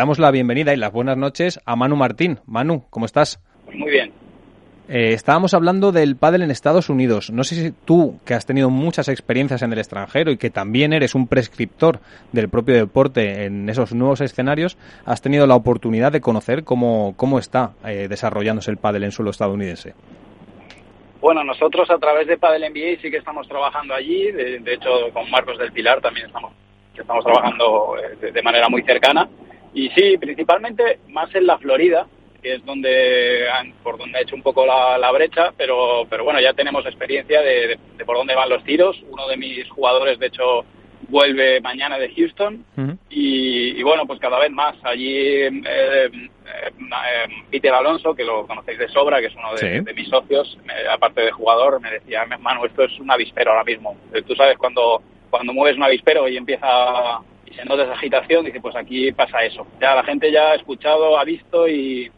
damos la bienvenida y las buenas noches a Manu Martín. Manu, ¿cómo estás? Muy bien. Eh, estábamos hablando del pádel en Estados Unidos. No sé si tú, que has tenido muchas experiencias en el extranjero y que también eres un prescriptor del propio deporte en esos nuevos escenarios, has tenido la oportunidad de conocer cómo, cómo está eh, desarrollándose el pádel en suelo estadounidense. Bueno, nosotros a través de Padel NBA sí que estamos trabajando allí. De, hecho, con Marcos del Pilar también estamos, estamos trabajando eh, de manera muy cercana. Y sí, principalmente más en la Florida, que es donde por donde ha hecho un poco la, brecha, pero, pero bueno, ya tenemos experiencia de, por dónde van los tiros. Uno de mis jugadores, de hecho, vuelve mañana de Houston y, bueno, pues cada vez más. Allí eh, eh, Peter Alonso, que lo conocéis de sobra, que es uno de, mis socios, aparte de jugador, me decía, Manu, esto es un avispero ahora mismo. Eh, tú sabes, cuando, cuando mueves un avispero y empieza y se nota esa agitación, dice, pues aquí pasa eso. Ya la gente ya ha escuchado, ha visto y,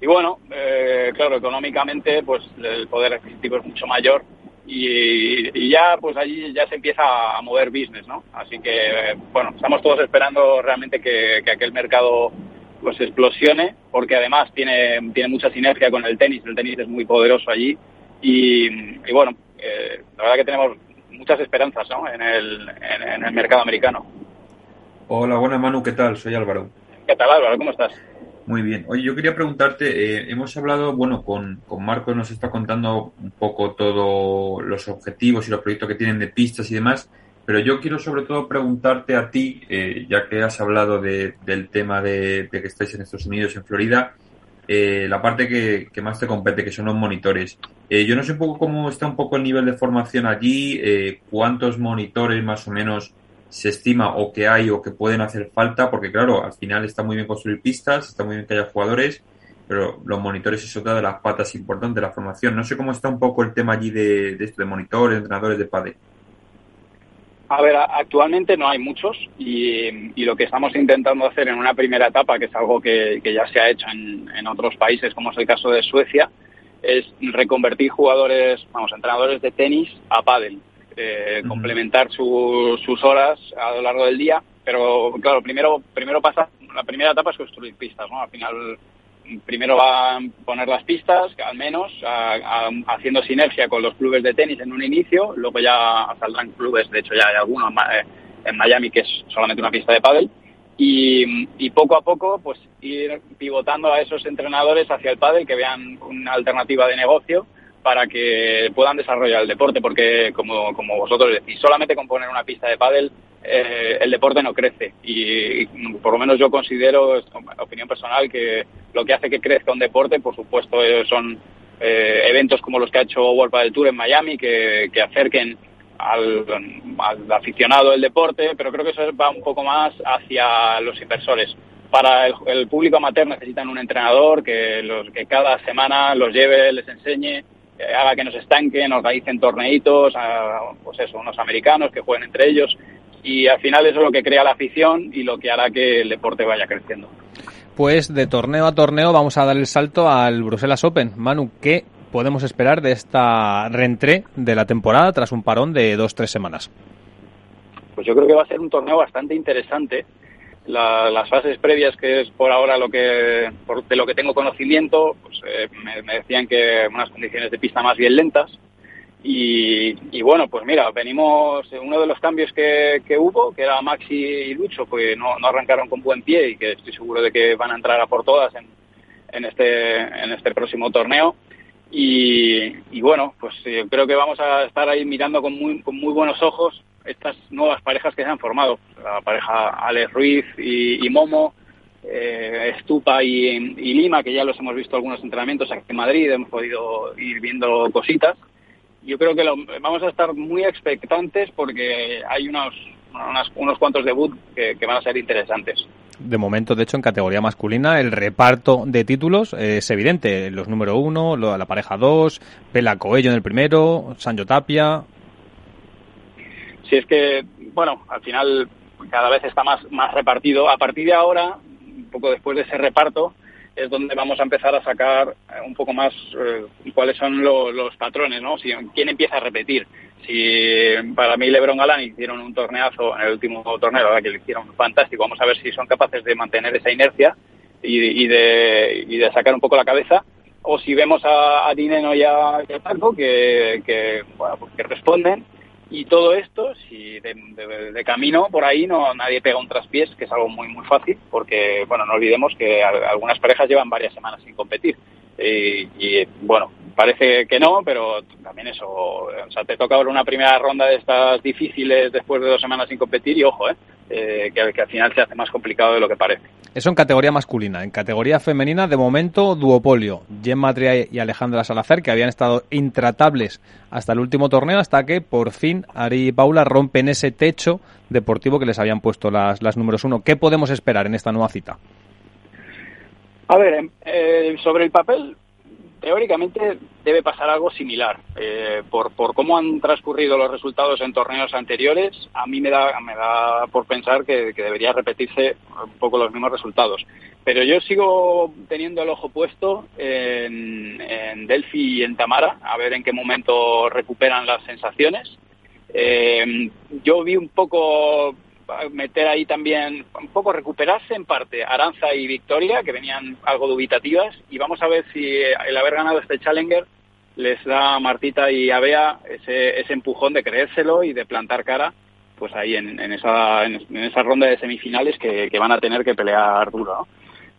y bueno, eh, claro, económicamente pues el poder adquisitivo es mucho mayor y, ya pues allí ya se empieza a mover business, ¿no? Así que bueno, estamos todos esperando realmente que, aquel mercado pues explosione porque además tiene, tiene mucha sinergia con el tenis, el tenis es muy poderoso allí y, bueno, eh, la verdad que tenemos muchas esperanzas ¿no? en, el, en, el mercado americano. Hola, buenas Manu, ¿qué tal? Soy Álvaro. ¿Qué tal Álvaro? ¿Cómo estás? Muy bien. Oye, yo quería preguntarte, eh, hemos hablado, bueno, con, con Marcos nos está contando un poco todos los objetivos y los proyectos que tienen de pistas y demás, pero yo quiero sobre todo preguntarte a ti, eh, ya que has hablado de, del tema de, que estáis en Estados Unidos, en Florida, eh, la parte que, que, más te compete, que son los monitores. yo no sé un poco cómo está un poco el nivel de formación allí, cuántos monitores más o menos se estima o que hay o que pueden hacer falta, porque claro, al final está muy bien construir pistas, está muy bien que haya jugadores, pero los monitores es otra de las patas importantes de la formación. No sé cómo está un poco el tema allí de, esto, de monitores, entrenadores de padre. A ver, actualmente no hay muchos y, lo que estamos intentando hacer en una primera etapa, que es algo que, ya se ha hecho en, en, otros países, como es el caso de Suecia, es reconvertir jugadores, vamos, entrenadores de tenis a pádel. Eh, complementar sus horas a lo largo del día. Pero claro, primero, primero pasa, la primera etapa es construir pistas, ¿no? Al final, primero va a poner las pistas, al menos, haciendo sinergia con los clubes de tenis en un inicio, luego ya saldrán clubes, de hecho ya hay algunos en Miami que es solamente una pista de pádel. Y, y, poco a poco pues ir pivotando a esos entrenadores hacia el pádel que vean una alternativa de negocio para que puedan desarrollar el deporte, porque como, como vosotros decís, solamente con poner una pista de pádel eh, el deporte no crece y, por lo menos yo considero, opinión personal, que lo que hace que crezca un deporte, por supuesto, eh, son eh, eventos como los que ha hecho World Padel Tour en Miami, que, que acerquen al, al, aficionado del deporte, pero creo que eso va un poco más hacia los inversores. Para el, el público amateur necesitan un entrenador que, los, que cada semana los lleve, les enseñe, haga que nos estanquen, organicen torneitos, a, pues eso, unos americanos que jueguen entre ellos y al final eso es lo que crea la afición y lo que hará que el deporte vaya creciendo. Pues de torneo a torneo vamos a dar el salto al Bruselas Open. Manu, ¿qué podemos esperar de esta reentré de la temporada tras un parón de dos tres semanas? Pues yo creo que va a ser un torneo bastante interesante las fases previas, que es por ahora lo que, por, de lo que tengo conocimiento, pues, eh, me, decían que unas condiciones de pista más bien lentas. Y, bueno, pues mira, venimos, uno de los cambios que, que hubo, que era Maxi y Lucho, pues no, no, arrancaron con buen pie y que estoy seguro de que van a entrar a por todas en, en, este, en este próximo torneo. Y, y bueno, pues eh, creo que vamos a estar ahí mirando con muy, con muy buenos ojos estas nuevas parejas que se han formado, la pareja Alex Ruiz y, Momo, eh, Estupa y, Lima, que ya los hemos visto algunos entrenamientos aquí en Madrid, hemos podido ir viendo cositas. Yo creo que vamos a estar muy expectantes porque hay unos, unos cuantos debut que, van a ser interesantes. De momento, de hecho, en categoría masculina, el reparto de títulos es evidente. Los número uno, la pareja dos, Pela Coello en el primero, Sancho Tapia, si es que, bueno, al final cada vez está más, más repartido. A partir de ahora, un poco después de ese reparto, es donde vamos a empezar a sacar eh, un poco más eh, cuáles son los patrones, ¿no? Si, quién empieza a repetir. Si para mí LeBron Galán hicieron un torneazo en el último torneo, que le hicieron fantástico, vamos a ver si son capaces de mantener esa inercia y, de, y de sacar un poco la cabeza o si vemos a, a Dineno y a, Paco que, que, bueno, pues que responden y todo esto, si de, camino por ahí no nadie pega un traspiés, que es algo muy muy fácil, porque bueno, no olvidemos que algunas parejas llevan varias semanas sin competir. Y, bueno, parece que no, pero también eso, o sea, te toca ahora una primera ronda de estas difíciles después de dos semanas sin competir y ojo, ¿eh? eh que, al final se hace más complicado de lo que parece. Eso en categoría masculina. En categoría femenina, de momento, duopolio. Jen Matria y Alejandra Salazar, que habían estado intratables hasta el último torneo, hasta que por fin Ari y Paula rompen ese techo deportivo que les habían puesto las, las números uno. ¿Qué podemos esperar en esta nueva cita? A ver, em, eh, sobre el papel, teóricamente debe pasar algo similar. Eh, por, por cómo han transcurrido los resultados en torneos anteriores, a mí me da, me da por pensar que, debería repetirse un poco los mismos resultados. Pero yo sigo teniendo el ojo puesto en, en Delphi y en Tamara, a ver en qué momento recuperan las sensaciones. Eh, yo vi un poco meter ahí también, un poco recuperarse en parte Aranza y Victoria, que venían algo dubitativas, y vamos a ver si el haber ganado este Challenger les da a Martita y a Bea ese, ese empujón de creérselo y de plantar cara pues ahí en, esa, en, esa ronda de semifinales que, van a tener que pelear duro.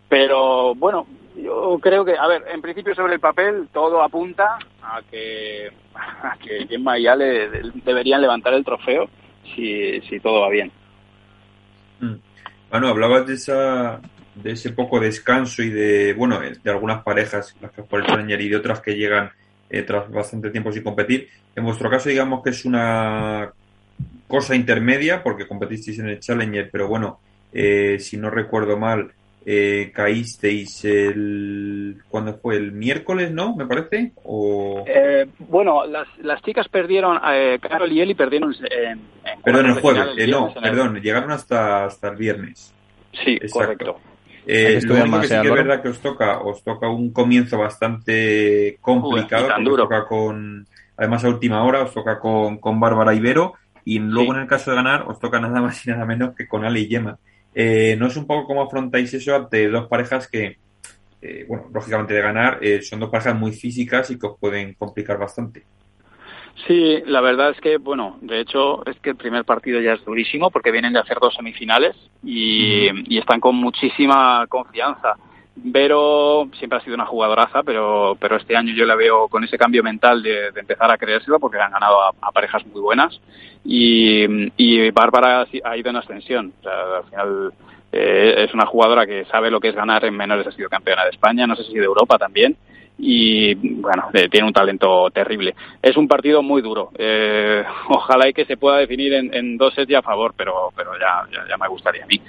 Pero bueno, yo creo que, a ver, en principio sobre el papel todo apunta a que, a que Gemma y Ale deberían levantar el trofeo si, si todo va bien. Bueno, mm. hablabas de esa de ese poco descanso y de, bueno, de algunas parejas, las que por el Challenger y de otras que llegan eh, tras bastante tiempo sin competir. En vuestro caso, digamos que es una cosa intermedia, porque competisteis en el Challenger, pero bueno, eh, si no recuerdo mal, eh, caísteis el cuando fue el miércoles no me parece o eh, bueno las, las chicas perdieron eh, Carol y Eli perdieron en, perdón el jueves. eh, no perdón llegaron hasta hasta el viernes. Sí correcto. Eh, lo único que sí que es verdad que os toca os toca un comienzo bastante complicado Uy, os toca con además a última hora os toca con con Bárbara Ibero y luego en el caso de ganar os toca nada más y nada menos que con Ale y Yema eh, ¿No es un poco cómo afrontáis eso ante dos parejas que, eh, bueno, lógicamente de ganar, eh, son dos parejas muy físicas y que os pueden complicar bastante? Sí, la verdad es que, bueno, de hecho es que el primer partido ya es durísimo porque vienen de hacer dos semifinales y, y están con muchísima confianza. Vero siempre ha sido una jugadoraza, pero, pero este año yo la veo con ese cambio mental de, empezar a creérselo porque han ganado a, parejas muy buenas y, y Bárbara ha ido en ascensión. O sea, al final eh, es una jugadora que sabe lo que es ganar en menores, ha sido campeona de España, no sé si de Europa también y bueno, tiene un talento terrible. Es un partido muy duro. Eh, ojalá y que se pueda definir en, dos sets y a favor, pero, pero ya, ya, me gustaría a mí.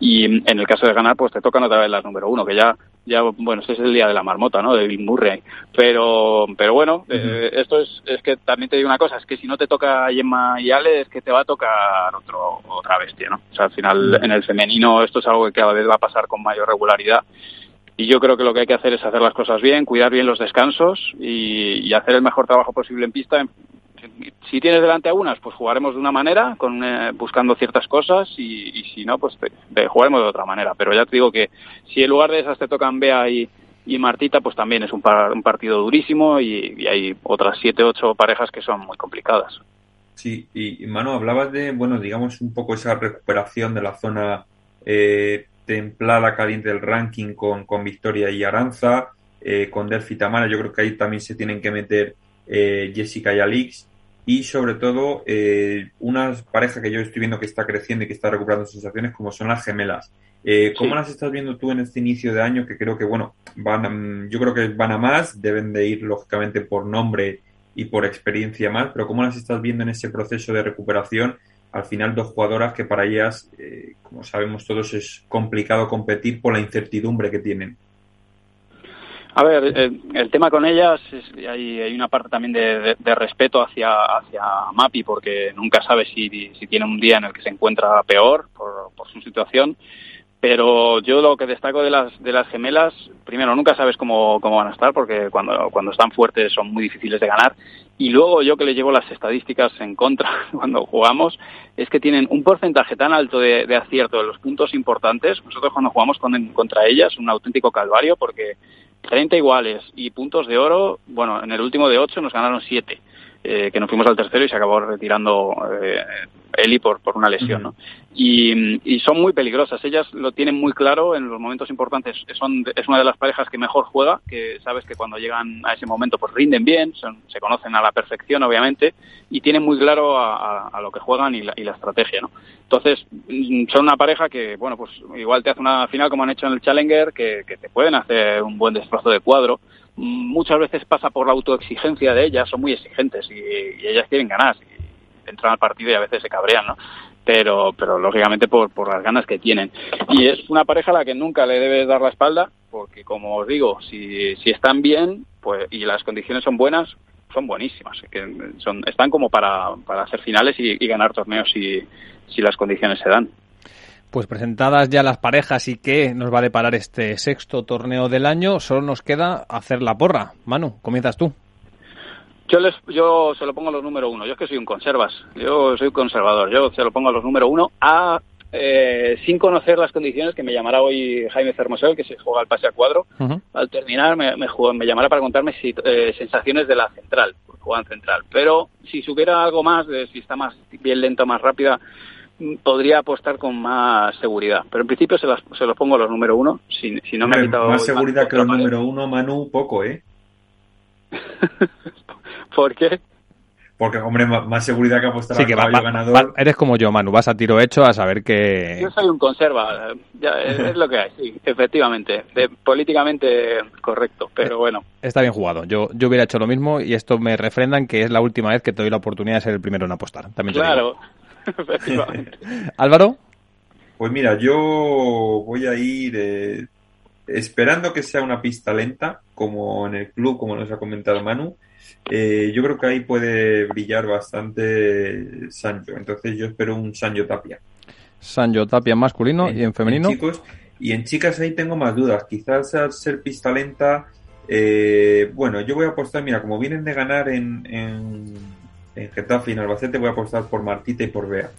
Y en el caso de ganar, pues te tocan otra vez las número uno, que ya, ya bueno, este es el día de la marmota, ¿no? De Bill Murray. Pero, pero bueno, eh, esto es, es que también te digo una cosa, es que si no te toca Gemma y Ale, es que te va a tocar otro, otra bestia, ¿no? O sea, al final en el femenino esto es algo que cada vez va a pasar con mayor regularidad y yo creo que lo que hay que hacer es hacer las cosas bien, cuidar bien los descansos y, hacer el mejor trabajo posible en pista. Si tienes delante algunas, pues jugaremos de una manera, con, eh, buscando ciertas cosas, y, si no, pues jugaremos de otra manera. Pero ya te digo que si en lugar de esas te tocan Bea y, Martita, pues también es un, un partido durísimo y, hay otras siete, ocho parejas que son muy complicadas. Sí, y Manu, hablabas de, bueno, digamos un poco esa recuperación de la zona eh, templada caliente del ranking con, con Victoria y Aranza, eh, con Delphi Tamara, yo creo que ahí también se tienen que meter eh, Jessica y Alix, y sobre todo eh, una pareja que yo estoy viendo que está creciendo y que está recuperando sensaciones como son las gemelas. Eh, ¿Cómo las estás viendo tú en este inicio de año? Que creo que, bueno, van yo creo que van a más, deben de ir lógicamente por nombre y por experiencia más, pero ¿cómo las estás viendo en ese proceso de recuperación al final dos jugadoras que para ellas, eh, como sabemos todos, es complicado competir por la incertidumbre que tienen. A ver, el, tema con ellas, es, hay, hay, una parte también de, respeto hacia, hacia Mapi, porque nunca sabe si, si, tiene un día en el que se encuentra peor por, por su situación, Pero yo lo que destaco de las, de las gemelas, primero, nunca sabes cómo, cómo van a estar, porque cuando, cuando están fuertes son muy difíciles de ganar. Y luego yo que le llevo las estadísticas en contra cuando jugamos, es que tienen un porcentaje tan alto de, de acierto de los puntos importantes. Nosotros cuando jugamos con, contra ellas, un auténtico calvario, porque 30 iguales y puntos de oro, bueno, en el último de 8 nos ganaron 7. Eh, que nos fuimos al tercero y se acabó retirando eh, Eli por, por una lesión, ¿no? Y, y, son muy peligrosas. Ellas lo tienen muy claro en los momentos importantes. Son, es una de las parejas que mejor juega, que sabes que cuando llegan a ese momento pues rinden bien, son, se conocen a la perfección, obviamente, y tienen muy claro a, a, a lo que juegan y la, y la, estrategia, ¿no? Entonces, mm, son una pareja que, bueno, pues igual te hace una final como han hecho en el Challenger, que, que te pueden hacer un buen destrozo de cuadro muchas veces pasa por la autoexigencia de ellas, son muy exigentes y, ellas quieren ganar, y entran al partido y a veces se cabrean, ¿no? Pero, pero lógicamente por, por las ganas que tienen. Y es una pareja a la que nunca le debes dar la espalda, porque como os digo, si, si están bien pues y las condiciones son buenas, son buenísimas, que son, están como para, para hacer finales y, y ganar torneos si, si las condiciones se dan. Pues presentadas ya las parejas y qué nos va a deparar este sexto torneo del año, solo nos queda hacer la porra. Manu, comienzas tú. Yo, les, yo se lo pongo a los número uno. Yo es que soy un conservas. Yo soy conservador. Yo se lo pongo a los número uno a, eh, sin conocer las condiciones que me llamará hoy Jaime Cermosel, que se juega al pase a cuadro. Uh -huh. Al terminar me, me, me, llamará para contarme si, eh, sensaciones de la central, juegan central. Pero si supiera algo más de si está más bien lenta, más rápida, podría apostar con más seguridad. Pero en principio se, las, se los pongo a los número uno. Si, si no me ha quitado. Más seguridad más que los número uno, Manu, poco, ¿eh? ¿Por qué? Porque, hombre, más seguridad que apostar sí, que va, va, ganador. Va, eres como yo, Manu, vas a tiro hecho a saber que... Yo soy un conserva, ya, es, es, lo que hay, sí, efectivamente, de, políticamente correcto, pero Eh, bueno. Está bien jugado, yo, yo hubiera hecho lo mismo y esto me refrendan que es la última vez que te doy la oportunidad de ser el primero en apostar. También te claro, digo. Álvaro. Pues mira, yo voy a ir eh, esperando que sea una pista lenta, como en el club, como nos ha comentado Manu. Eh, yo creo que ahí puede brillar bastante Sancho. Entonces yo espero un Sancho Tapia. Sancho Tapia en masculino en, y en femenino. En chicos, y en chicas ahí tengo más dudas. Quizás al ser pista lenta, eh, bueno, yo voy a apostar, mira, como vienen de ganar en, en, en Getafe y en voy a apostar por Martita y por Bea.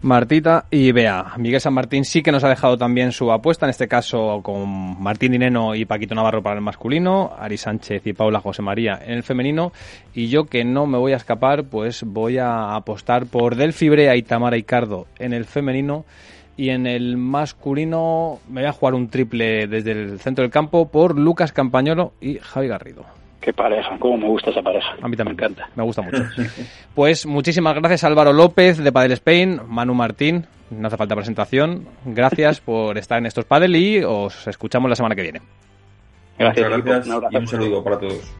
Martita y Bea. Miguel San Martín sí que nos ha dejado también su apuesta, en este caso con Martín Dineno y Paquito Navarro para el masculino, Ari Sánchez y Paula José María en el femenino, y yo que no me voy a escapar, pues voy a apostar por Delfi Brea y Tamara Icardo en el femenino, y en el masculino me voy a jugar un triple desde el centro del campo por Lucas Campañolo y Javi Garrido. Qué pareja, cómo me gusta esa pareja. A mí también me encanta. Me gusta mucho. pues muchísimas gracias Álvaro López de Padel Spain, Manu Martín, no hace falta presentación. Gracias por estar en estos Padel y os escuchamos la semana que viene. Gracias, Muchas gracias y un saludo para todos.